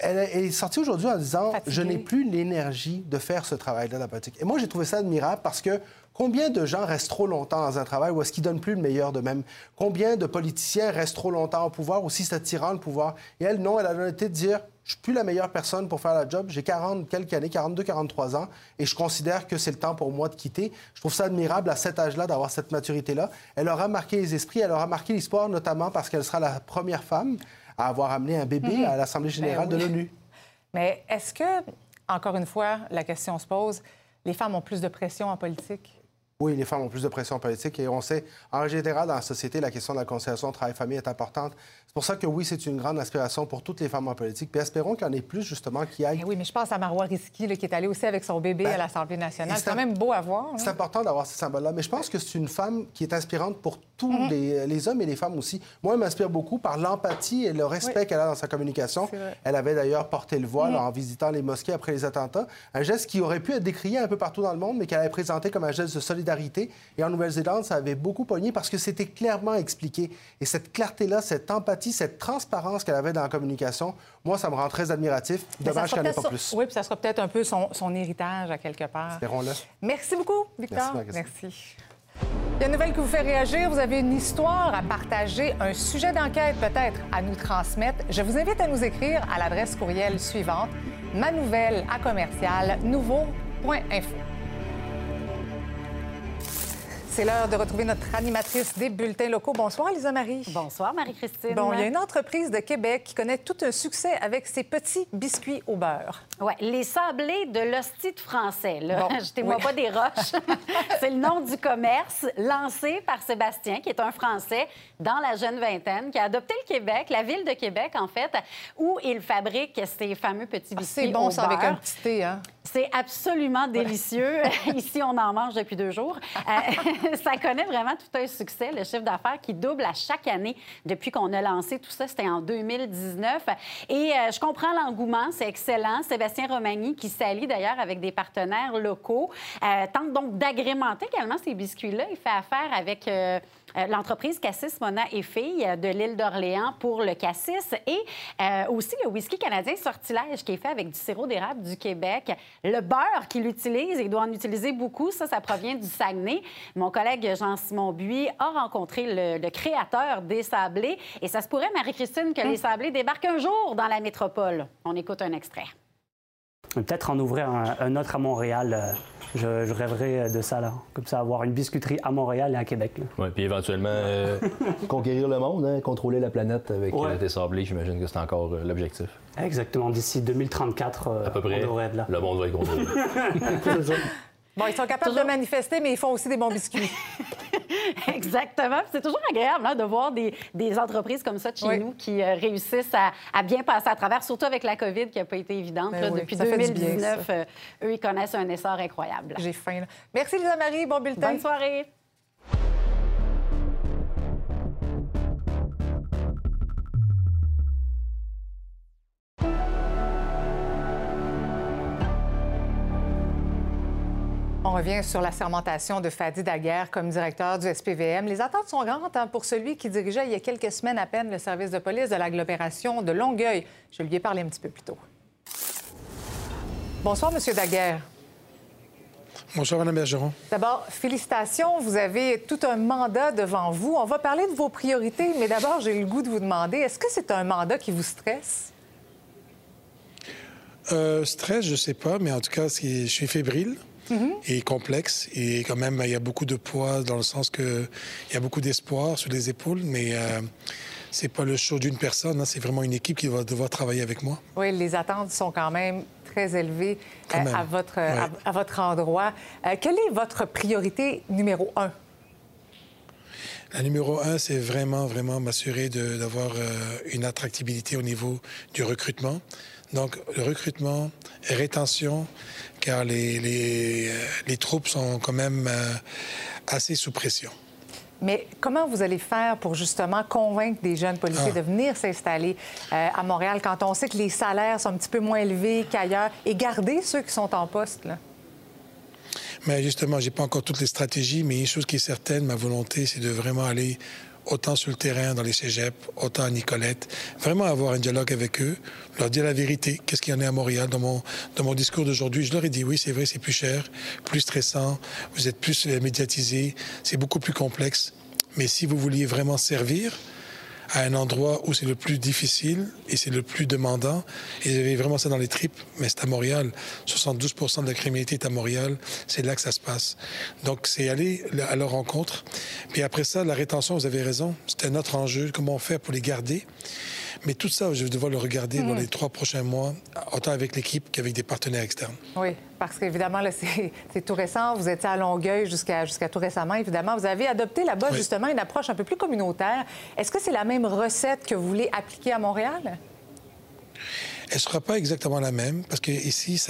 Elle est sortie aujourd'hui en disant Je n'ai plus l'énergie de faire ce travail-là politique. Et moi, j'ai trouvé ça admirable parce que Combien de gens restent trop longtemps dans un travail où est-ce qu'ils donnent plus le meilleur d'eux-mêmes? Combien de politiciens restent trop longtemps au pouvoir aussi s'attirant le pouvoir? Et elle, non, elle a l'honnêteté de dire je suis plus la meilleure personne pour faire la job. J'ai 40 quelques années, 42, 43 ans, et je considère que c'est le temps pour moi de quitter. Je trouve ça admirable à cet âge-là d'avoir cette maturité-là. Elle aura marqué les esprits, elle aura marqué l'histoire, notamment parce qu'elle sera la première femme à avoir amené un bébé mhm. à l'Assemblée générale ben de l'ONU. Mais est-ce que, encore une fois, la question se pose, les femmes ont plus de pression en politique? Oui, les femmes ont plus de pression politique et on sait, en général, dans la société, la question de la conciliation travail-famille est importante. C'est pour ça que oui, c'est une grande aspiration pour toutes les femmes en politique. Puis espérons qu'il y en ait plus, justement, qui aillent. oui, mais je pense à Marois Risky, qui est allée aussi avec son bébé ben, à l'Assemblée nationale. C'est quand même beau à voir. C'est important d'avoir ce symbole-là. Mais je pense que c'est une femme qui est inspirante pour tous mhm. les, hommes et les femmes aussi. Moi, elle m'inspire beaucoup par l'empathie et le respect qu'elle a dans sa communication. Elle avait d'ailleurs porté le voile mhm. en visitant les mosquées après les attentats. Un geste qui aurait pu être décrié un peu partout dans le monde, mais qu'elle avait présenté comme un geste de solidarité. Et en Nouvelle-Zélande, ça avait beaucoup pogné parce que c'était clairement expliqué. Et cette clarté-là, cette empathie, cette transparence, qu'elle avait dans la communication, moi, ça me rend très admiratif. Dommage qu'elle n'ait pas plus. Oui, puis ça sera peut-être un peu son, héritage à quelque part. Espérons-le. Merci beaucoup, Victor. Merci. Il y a une nouvelle qui vous fait réagir. Vous avez une histoire à partager, un sujet d'enquête peut-être à nous transmettre. Je vous invite à nous écrire à l'adresse courriel suivante ma nouvelle à commercial nouveau.info. C'est l'heure de retrouver notre animatrice des bulletins locaux. Bonsoir, Lisa Marie. Bonsoir, Marie-Christine. Bon, il y a une entreprise de Québec qui connaît tout un succès avec ses petits biscuits au beurre. Oui, les sablés de l'hostie de français. Là. Jetez-moi pas des roches. C'est le nom du commerce lancé par Sébastien, qui est un Français dans la jeune vingtaine, qui a adopté le Québec, la ville de Québec, en fait, où il fabrique ces fameux petits ah, biscuits. C'est bon, ça, avec un petit thé, hein? C'est absolument délicieux. Ici, on en mange depuis deux jours. Euh, ça connaît vraiment tout un succès, le chiffre d'affaires qui double à chaque année depuis qu'on a lancé tout ça. C'était en 2019. Et euh, je comprends l'engouement, c'est excellent. Sébastien Romagny, qui s'allie d'ailleurs avec des partenaires locaux, euh, tente donc d'agrémenter également ces biscuits-là. Il fait affaire avec euh, l'entreprise Cassis Mona et Filles de l'île d'Orléans pour le Cassis et euh, aussi le whisky canadien Sortilège qui est fait avec du sirop d'érable du Québec. Le beurre qu'il utilise, il doit en utiliser beaucoup, ça, ça provient du Saguenay. Mon collègue Jean-Simon Buis a rencontré le, créateur des sablés et ça se pourrait, Marie-Christine, que les hum. sablés débarquent un jour dans la métropole. On écoute un extrait. Peut-être en ouvrir un, autre à Montréal. Euh, je, rêverais de ça, là. Comme ça, avoir une biscuiterie à Montréal et à Québec. Oui, puis éventuellement, euh, conquérir le monde, hein, contrôler la planète avec ouais. des sablés, j'imagine que c'est encore euh, l'objectif. Exactement. D'ici 2034, à peu près, le monde va être contrôlé. bon, ils sont capables de manifester, mais ils font aussi des bons biscuits. Exactement. C'est toujours agréable hein, de voir des, entreprises comme ça de chez nous qui euh, réussissent à, bien passer à travers, surtout avec la COVID qui n'a pas été évidente. Ben depuis 2019, euh, eux, ils connaissent un essor incroyable. J'ai faim. Merci, Lisa Marie. Bon bulletin. Bonne soirée. Revient sur la sermentation de Fadi Daguerre comme directeur du SPVM. Les attentes sont grandes hein, pour celui qui dirigeait il y a quelques semaines à peine le service de police de l'agglomération de Longueuil. Je lui ai parlé un petit peu plus tôt. Bonsoir, Monsieur Daguerre. Bonsoir, Mme Bergeron. D'abord, félicitations. Vous avez tout un mandat devant vous. On va parler de vos priorités, mais d'abord, j'ai le goût de vous demander, est-ce que c'est un mandat qui vous stresse? Euh, stress, je ne sais pas, mais en tout cas, je suis fébrile. Mhm. et complexe. Et quand même, il y a beaucoup de poids dans le sens qu'il y a beaucoup d'espoir sur les épaules, mais euh, c'est pas le show d'une personne, hein, c'est vraiment une équipe qui va devoir travailler avec moi. Oui, les attentes sont quand même très élevées euh, à, votre, à, votre endroit. Euh, quelle est votre priorité numéro un? La numéro un, c'est vraiment, vraiment m'assurer d'avoir euh, une attractivité au niveau du recrutement. Donc, recrutement, rétention, car les, les, euh, les troupes sont quand même euh, assez sous pression. Mais comment vous allez faire pour justement convaincre des jeunes policiers ah. de venir s'installer à Montréal quand on sait que les salaires sont un petit peu moins élevés qu'ailleurs et garder ceux qui sont en poste? Là? Mais justement, j'ai pas encore toutes les stratégies, mais une chose qui est certaine, ma volonté, c'est de vraiment aller autant sur le terrain dans les cégeps, autant à Nicolette, vraiment avoir un dialogue avec eux, leur dire la vérité, qu'est-ce qu'il y en a à Montréal. Dans mon, dans mon discours d'aujourd'hui, je leur ai dit oui, c'est vrai, c'est plus cher, plus stressant, vous êtes plus médiatisés, c'est beaucoup plus complexe. Mais si vous vouliez vraiment servir, à un endroit où c'est le plus difficile et c'est le plus demandant. Et j'avais vraiment ça dans les tripes, mais c'est à Montréal. 72% de la criminalité est à Montréal. C'est là que ça se passe. Donc, c'est aller à leur rencontre. Puis après ça, la rétention, vous avez raison, un autre enjeu. Comment faire pour les garder? Mais tout ça, je vais devoir le regarder dans mhm. les trois prochains mois, autant avec l'équipe qu'avec des partenaires externes. Oui, parce qu'évidemment, c'est tout récent. Vous étiez à Longueuil jusqu'à jusqu'à tout récemment. Évidemment, vous avez adopté là-bas, justement, une approche un peu plus communautaire. Est-ce que c'est la même recette que vous voulez appliquer à Montréal? Elle ne sera pas exactement la même parce qu'ici,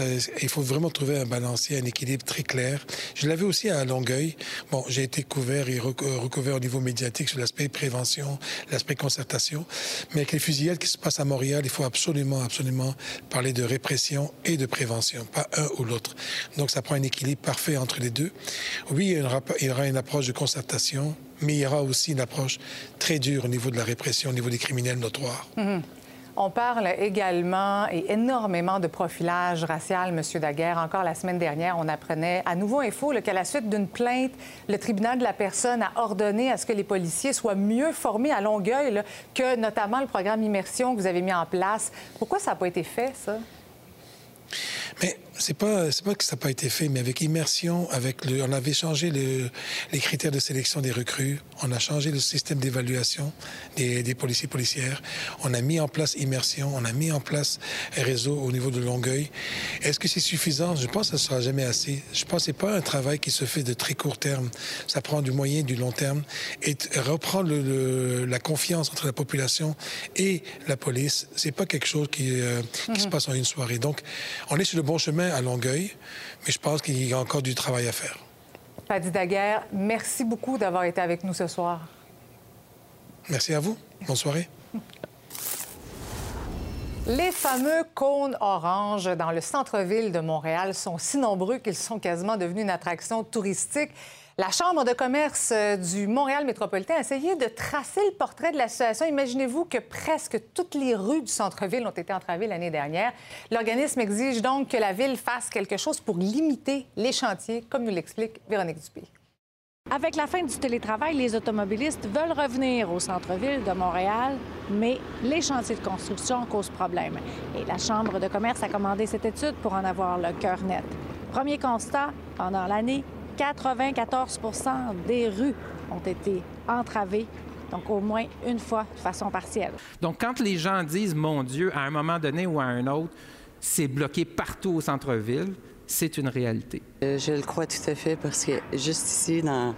il faut vraiment trouver un balancier, un équilibre très clair. Je l'avais aussi à Longueuil. Bon, j'ai été couvert et recouvert au niveau médiatique sur l'aspect prévention, l'aspect concertation. Mais avec les fusillades qui se passent à Montréal, il faut absolument, absolument parler de répression et de prévention, pas un ou l'autre. Donc, ça prend un équilibre parfait entre les deux. Oui, il y aura une approche de concertation, mais il y aura aussi une approche très dure au niveau de la répression, au niveau des criminels notoires. Mm-hmm. On parle également et énormément de profilage racial, M. Daguerre. Encore la semaine dernière, on apprenait à Nouveau Info qu'à la suite d'une plainte, le tribunal de la personne a ordonné à ce que les policiers soient mieux formés à Longueuil que notamment le programme Immersion que vous avez mis en place. Pourquoi ça n'a pas été fait, ça? C'est pas c'est pas que ça n'a pas été fait, mais avec immersion, avec le, on avait changé les critères de sélection des recrues, on a changé le système d'évaluation des, des, policiers policières, on a mis en place immersion, on a mis en place un réseau au niveau de Longueuil. Est-ce que c'est suffisant? Je pense que ça sera jamais assez. Je pense que c'est pas un travail qui se fait de très court terme. Ça prend du moyen, du long terme, et reprendre le, la confiance entre la population et la police, c'est pas quelque chose qui, euh, qui se passe en une soirée. Donc, on est sur le bon chemin à Longueuil, mais je pense qu'il y a encore du travail à faire. Paddy Daguerre, merci beaucoup d'avoir été avec nous ce soir. Merci à vous. Bonne soirée. Les fameux cônes oranges dans le centre-ville de Montréal sont si nombreux qu'ils sont quasiment devenus une attraction touristique. La Chambre de commerce euh, du Montréal métropolitain a essayé de tracer le portrait de la situation. Imaginez-vous que presque toutes les rues du centre-ville ont été entravées l'année dernière. L'organisme exige donc que la ville fasse quelque chose pour limiter les chantiers, comme nous l'explique Véronique Dupé. Avec la fin du télétravail, les automobilistes veulent revenir au centre-ville de Montréal, mais les chantiers de construction causent problème. Et la Chambre de commerce a commandé cette étude pour en avoir le cœur net. Premier constat, pendant l'année, 94% des rues ont été entravées donc au moins une fois de façon partielle. Donc quand les gens disent mon Dieu à un moment donné ou à un autre, c'est bloqué partout au centre-ville, c'est une réalité. Euh, je le crois tout à fait parce que juste ici dans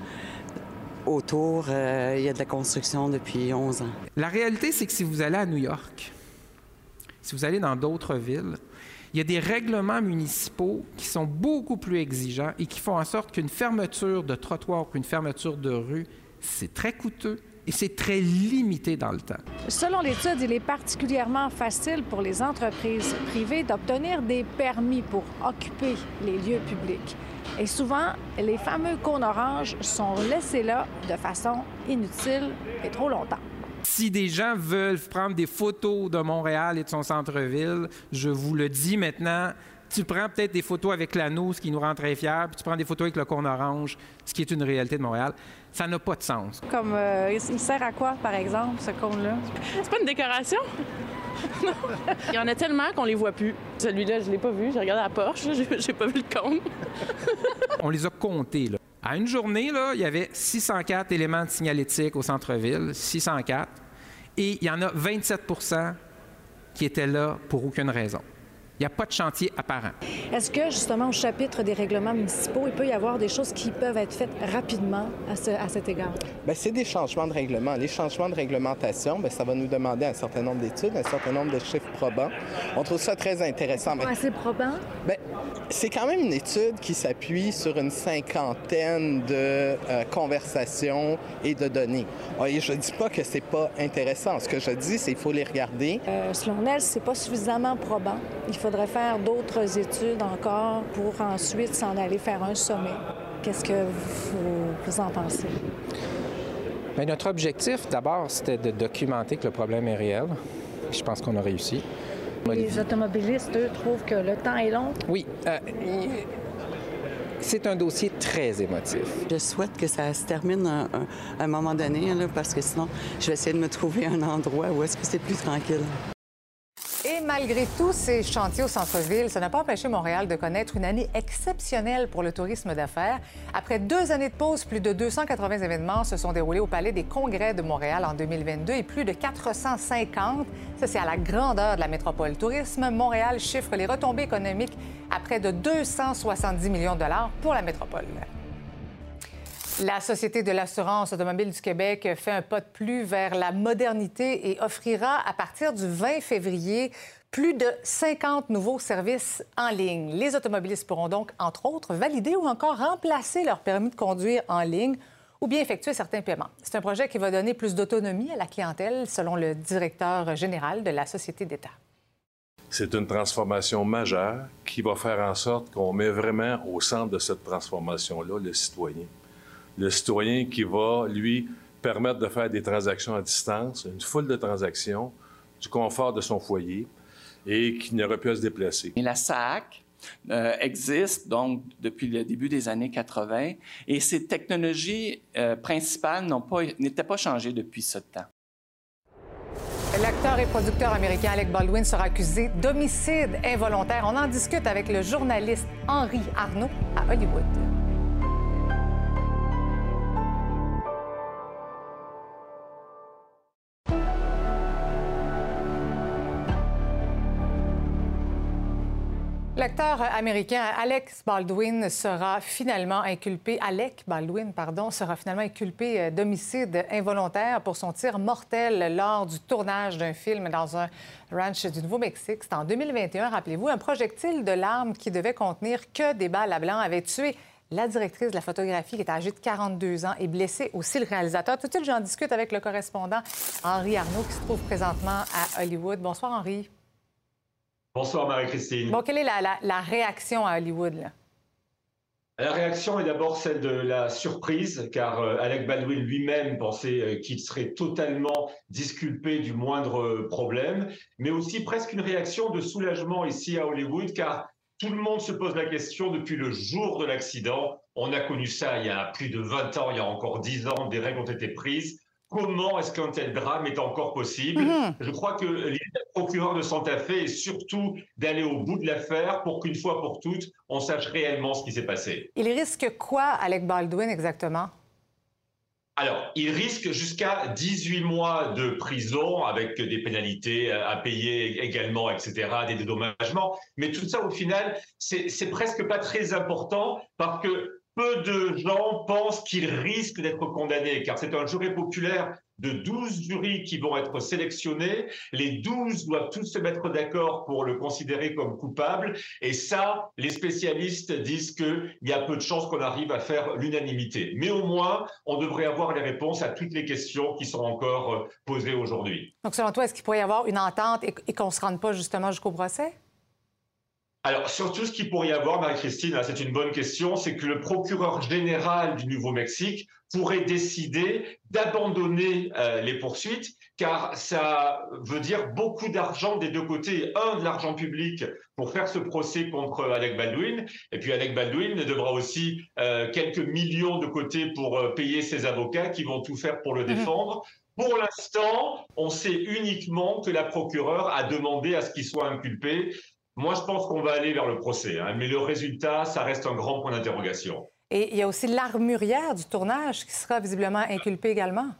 autour, euh, il y a de la construction depuis 11 ans. La réalité, c'est que si vous allez à New York, si vous allez dans d'autres villes, il y a des règlements municipaux qui sont beaucoup plus exigeants et qui font en sorte qu'une fermeture de trottoir ou une fermeture de rue, c'est très coûteux et c'est très limité dans le temps. Selon l'étude, il est particulièrement facile pour les entreprises privées d'obtenir des permis pour occuper les lieux publics. Et souvent, les fameux cônes oranges sont laissés là de façon inutile et trop longtemps. Si des gens veulent prendre des photos de Montréal et de son centre-ville, je vous le dis maintenant, tu prends peut-être des photos avec l'anneau, ce qui nous rend très fiers, puis tu prends des photos avec le cône orange, ce qui est une réalité de Montréal. Ça n'a pas de sens. Comme, euh, il sert à quoi, par exemple, ce cône-là? C'est pas une décoration? non. Il y en a tellement qu'on les voit plus. Celui-là, je l'ai pas vu. J'ai regardé la Porsche, j'ai pas vu le cône. On les a comptés, là. À une journée, là, il y avait 604 éléments de signalétique au centre-ville, 604, et il y en a 27% qui étaient là pour aucune raison. Il n'y a pas de chantier apparent. Est-ce que, justement, au chapitre des règlements municipaux, il peut y avoir des choses qui peuvent être faites rapidement à, cet égard? Bien, c'est des changements de règlement. Les changements de réglementation, bien, ça va nous demander un certain nombre d'études, un certain nombre de chiffres probants. On trouve ça très intéressant. Mais... Assez probant? Bien, c'est quand même une étude qui s'appuie sur une cinquantaine de euh, conversations et de données. je ne dis pas que c'est pas intéressant. Ce que je dis, c'est qu'il faut les regarder. Euh, selon elle, c'est pas suffisamment probant. Il faudrait faire d'autres études encore pour ensuite s'en aller faire un sommet. Qu'est-ce que vous, en pensez? Bien, notre objectif, d'abord, c'était de documenter que le problème est réel. Je pense qu'on a réussi. Les automobilistes, eux, trouvent que le temps est long? Oui. Euh, c'est un dossier très émotif. Je souhaite que ça se termine à, un moment donné, parce que sinon, je vais essayer de me trouver un endroit où est-ce que c'est plus tranquille. Et malgré tous ces chantiers au centre-ville, ça n'a pas empêché Montréal de connaître une année exceptionnelle pour le tourisme d'affaires. Après deux années de pause, plus de 280 événements se sont déroulés au Palais des Congrès de Montréal en 2022 et plus de 450. Ça, c'est à la grandeur de la métropole. Tourisme, Montréal chiffre les retombées économiques à près de 270 millions de dollars pour la métropole. La Société de l'assurance automobile du Québec fait un pas de plus vers la modernité et offrira à partir du 20 février plus de 50 nouveaux services en ligne. Les automobilistes pourront donc, entre autres, valider ou encore remplacer leur permis de conduire en ligne ou bien effectuer certains paiements. C'est un projet qui va donner plus d'autonomie à la clientèle, selon le directeur général de la Société d'État. C'est une transformation majeure qui va faire en sorte qu'on met vraiment au centre de cette transformation-là le citoyen le citoyen qui va, lui, permettre de faire des transactions à distance, une foule de transactions, du confort de son foyer et qui n'aurait plus à se déplacer. la SAC euh, existe donc depuis le début des années 80 et ces technologies euh, principales n'étaient pas, pas changées depuis ce temps. L'acteur et producteur américain Alec Baldwin sera accusé d'homicide involontaire. On en discute avec le journaliste Henri Arnaud à Hollywood. L'acteur américain Alex Baldwin sera finalement inculpé, Baldwin, pardon, sera finalement inculpé euh, d'homicide involontaire pour son tir mortel lors du tournage d'un film dans un ranch du Nouveau-Mexique. C'est en 2021, rappelez-vous, un projectile de l'arme qui devait contenir que des balles à blanc avait tué la directrice de la photographie, qui est âgée de 42 ans, et blessé aussi le réalisateur. Tout de suite, j'en discute avec le correspondant Henri Arnaud, qui se trouve présentement à Hollywood. Bonsoir, Henri. Bonsoir Marie-Christine. Bon, quelle est la, réaction à Hollywood? Là? La réaction est d'abord celle de la surprise, car euh, Alec Baldwin lui-même pensait euh, qu'il serait totalement disculpé du moindre euh, problème, mais aussi presque une réaction de soulagement ici à Hollywood, car tout le monde se pose la question depuis le jour de l'accident. On a connu ça il y a plus de 20 ans, il y a encore 10 ans, des règles ont été prises comment est-ce qu'un tel drame est encore possible. Mhm. Je crois que l'idée procureur de Santa Fe est surtout d'aller au bout de l'affaire pour qu'une fois pour toutes, on sache réellement ce qui s'est passé. Il risque quoi, Alec Baldwin, exactement? Alors, il risque jusqu'à 18 mois de prison avec des pénalités à payer également, etc., des dédommagements. Mais tout ça, au final, c'est presque pas très important parce que peu de gens pensent qu'il risque d'être condamné, car c'est un jury populaire de 12 jurys qui vont être sélectionnés. Les 12 doivent tous se mettre d'accord pour le considérer comme coupable. Et ça, les spécialistes disent qu'il y a peu de chances qu'on arrive à faire l'unanimité. Mais au moins, on devrait avoir les réponses à toutes les questions qui sont encore euh, posées aujourd'hui. Donc, selon toi, est-ce qu'il pourrait y avoir une entente et qu'on ne se rende pas justement jusqu'au procès? Alors, surtout, ce qu'il pourrait y avoir, Marie-Christine, c'est une bonne question, c'est que le procureur général du Nouveau-Mexique pourrait décider d'abandonner euh, les poursuites, car ça veut dire beaucoup d'argent des deux côtés. Un, de l'argent public pour faire ce procès contre Alec Baldwin, et puis Alec Baldwin devra aussi euh, quelques millions de côté pour euh, payer ses avocats qui vont tout faire pour le mhm. défendre. Pour l'instant, on sait uniquement que la procureure a demandé à ce qu'il soit inculpé. Moi, je pense qu'on va aller vers le procès, hein, mais le résultat, ça reste un grand point d'interrogation. Et il y a aussi l'armurière du tournage qui sera visiblement inculpée également.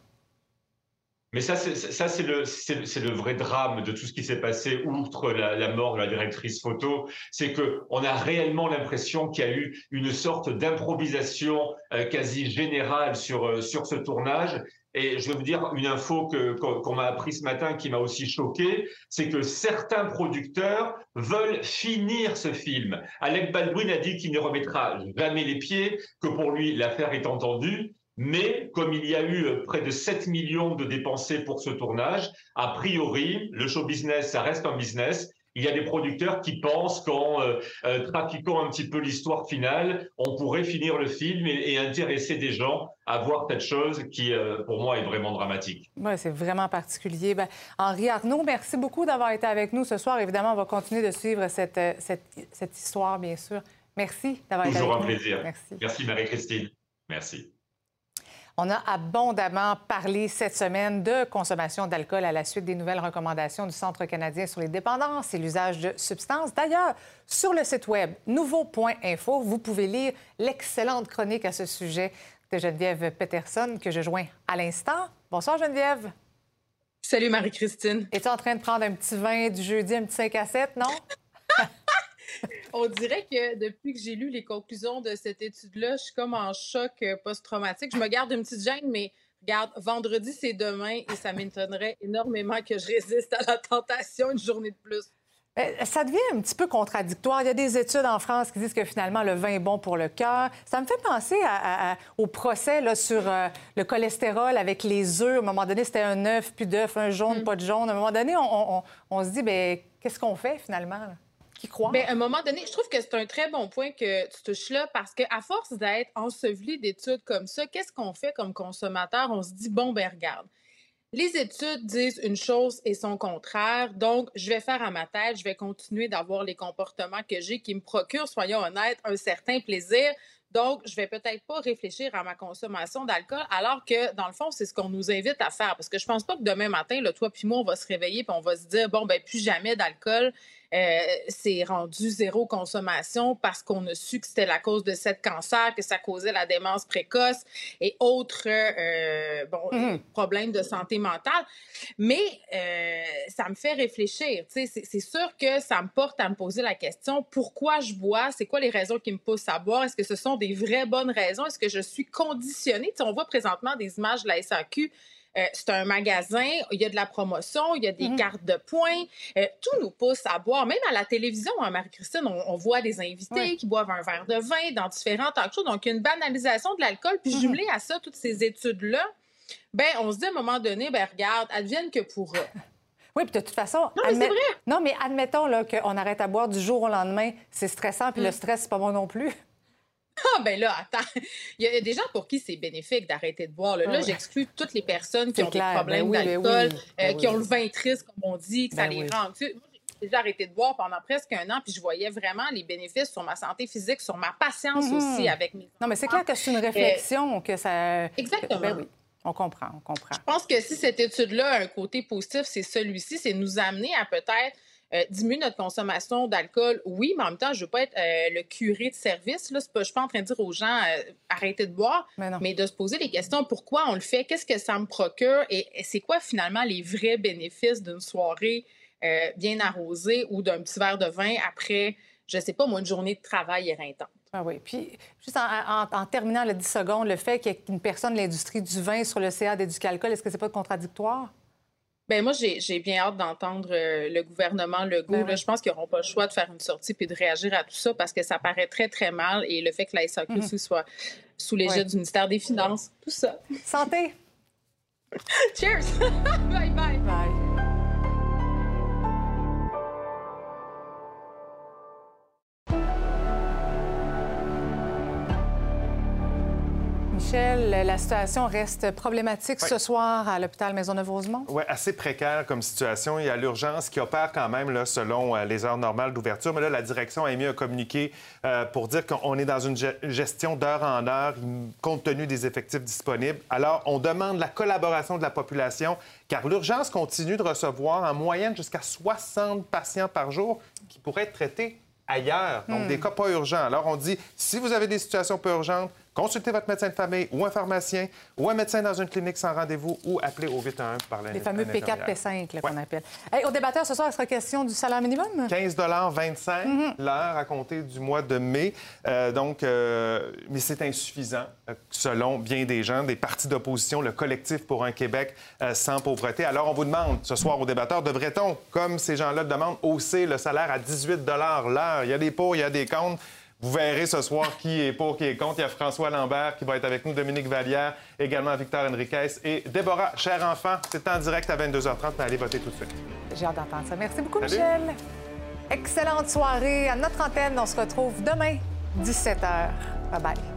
Mais ça, c'est le vrai drame de tout ce qui s'est passé outre la, mort de la directrice photo, c'est que on a réellement l'impression qu'il y a eu une sorte d'improvisation euh, quasi générale sur euh, sur ce tournage. Et je vais vous dire une info que qu'on m'a appris ce matin qui m'a aussi choqué, c'est que certains producteurs veulent finir ce film. Alec Baldwin a dit qu'il ne remettra jamais les pieds, que pour lui l'affaire est entendue. Mais comme il y a eu euh, près de 7 millions de dépensés pour ce tournage, a priori, le show business, ça reste un business. Il y a des producteurs qui pensent qu'en euh, euh, trafiquant un petit peu l'histoire finale, on pourrait finir le film et, intéresser des gens à voir cette chose qui, pour moi, est vraiment dramatique. Oui, c'est vraiment particulier. Ben, Henri Arnaud, merci beaucoup d'avoir été avec nous ce soir. Évidemment, on va continuer de suivre cette, cette, cette histoire, bien sûr. Merci d'avoir été avec nous. Toujours un plaisir. Merci. Merci, Marie-Christine. Merci. On a abondamment parlé cette semaine de consommation d'alcool à la suite des nouvelles recommandations du Centre canadien sur les dépendances et l'usage de substances. D'ailleurs, sur le site web nouveau.info, vous pouvez lire l'excellente chronique à ce sujet de Geneviève Peterson que je joins à l'instant. Bonsoir Geneviève. Salut Marie-Christine. Es-tu en train de prendre un petit vin du jeudi, un petit 5 à 7, non? On dirait que depuis que j'ai lu les conclusions de cette étude-là, je suis comme en choc euh, post-traumatique. Je me garde une petite gêne, mais regarde, vendredi, c'est demain et ça m'étonnerait énormément que je résiste à la tentation une journée de plus. Euh, ça devient un petit peu contradictoire. Il y a des études en France qui disent que finalement, le vin est bon pour le cœur. Ça me fait penser au procès là, sur euh, le cholestérol avec les œufs. À un moment donné, c'était un œuf, puis d'œuf, un jaune, mm. pas de jaune. À un moment donné, on, se dit, ben, qu'est-ce qu'on fait finalement? Ben, à un moment donné, je trouve que c'est un très bon point que tu touches là parce qu'à force d'être enseveli d'études comme ça, qu'est-ce qu'on fait comme consommateur? On se dit, bon, ben regarde, les études disent une chose et son contraire, donc je vais faire à ma tête, je vais continuer d'avoir les comportements que j'ai qui me procurent, soyons honnêtes, un certain plaisir. Donc, je vais peut-être pas réfléchir à ma consommation d'alcool, alors que dans le fond, c'est ce qu'on nous invite à faire. Parce que je pense pas que demain matin, le toi puis moi, on va se réveiller puis on va se dire bon ben plus jamais d'alcool. Euh, c'est rendu zéro consommation parce qu'on a su que c'était la cause de cette cancer, que ça causait la démence précoce et autres euh, bon, mmh. problèmes de santé mentale. Mais euh, ça me fait réfléchir. C'est sûr que ça me porte à me poser la question pourquoi je bois? C'est quoi les raisons qui me poussent à boire? Est-ce que ce sont des vraies bonnes raisons? Est-ce que je suis conditionnée? On voit présentement des images de la SAQ euh, c'est un magasin, il y a de la promotion, il y a des mhm. cartes de points. Euh, tout nous pousse à boire. Même à la télévision, hein, Marie-Christine, on, voit des invités qui boivent un verre de vin dans différents talk shows. Donc, il y a une banalisation de l'alcool. Puis, mhm. jumelé à ça, toutes ces études-là, ben on se dit à un moment donné, ben regarde, advienne que pourra. Oui, puis de toute façon. Non, mais c'est vrai. Non, mais admettons qu'on arrête à boire du jour au lendemain. C'est stressant, puis le mm. stress, c'est pas bon non plus. Ah, ben là, attends. Il y a des gens pour qui c'est bénéfique d'arrêter de boire. Là, ah j'exclus toutes les personnes qui ont des problèmes ben ben d'alcool, euh, ben qui ont le vin triste, comme on dit, que ça les rend. Moi, j'ai déjà arrêté de boire pendant presque un an, puis je voyais vraiment les bénéfices sur ma santé physique, sur ma patience mm-hmm. aussi avec mes Non, mais c'est clair que c'est une réflexion, que ça... Exactement. Oui. On comprend, on comprend. Je pense que si cette étude-là a un côté positif, c'est celui-ci, c'est nous amener à peut-être euh, diminuer notre consommation d'alcool, oui, mais en même temps, je ne veux pas être euh, le curé de service. Là. je ne suis pas en train de dire aux gens euh, arrêtez de boire, mais, de se poser les questions pourquoi on le fait, qu'est-ce que ça me procure? Et, c'est quoi finalement les vrais bénéfices d'une soirée bien arrosée ou d'un petit verre de vin après, je ne sais pas, moi, une journée de travail éreintante? Ah oui. Puis, juste en, terminant le 10 secondes, le fait qu'il y ait une personne de l'industrie du vin sur le CA d'Éducalcool, est-ce que c'est pas contradictoire? Ben moi, j'ai bien hâte d'entendre euh, le gouvernement Legault. Ben je pense qu'ils n'auront pas le choix de faire une sortie puis de réagir à tout ça parce que ça paraît très, très mal. Et le fait que la SAQ mhm. soit sous l'égide du ministère des Finances, tout ça. Santé! Cheers! bye bye! Bye! La situation reste problématique ce soir à l'hôpital Maisonneuve-Rosemont? Oui, assez précaire comme situation. Il y a l'urgence qui opère quand même là, selon euh, les heures normales d'ouverture. Mais là, la direction a émis un communiqué euh, pour dire qu'on est dans une gestion d'heure en heure compte tenu des effectifs disponibles. Alors, on demande la collaboration de la population car l'urgence continue de recevoir en moyenne jusqu'à 60 patients par jour qui pourraient être traités ailleurs, donc hmm. des cas pas urgents. Alors, on dit, si vous avez des situations pas urgentes, Consultez votre médecin de famille ou un pharmacien ou un médecin dans une clinique sans rendez-vous ou appelez au 811 par Les fameux P4, P5 qu'on appelle. au débatteur, ce soir, il sera question du salaire minimum? 15 25 mm-hmm. l'heure à compter du mois de mai. Euh, donc, euh, mais c'est insuffisant, euh, selon bien des gens, des partis d'opposition, le collectif pour un Québec sans pauvreté. Alors, on vous demande ce soir au débatteur, devrait-on, comme ces gens-là le demandent, hausser le salaire à 18 l'heure? Il y a des pour, il y a des contre. Vous verrez ce soir qui est pour, qui est contre. Il y a François Lambert qui va être avec nous, Dominique Vallière, également Victor Henriquez et Déborah, cher enfant. C'est en direct à 22h30, mais allez voter tout de suite. J'ai hâte d'entendre ça. Merci beaucoup, Michel. Excellente soirée. À notre antenne, on se retrouve demain, 17h. Bye bye.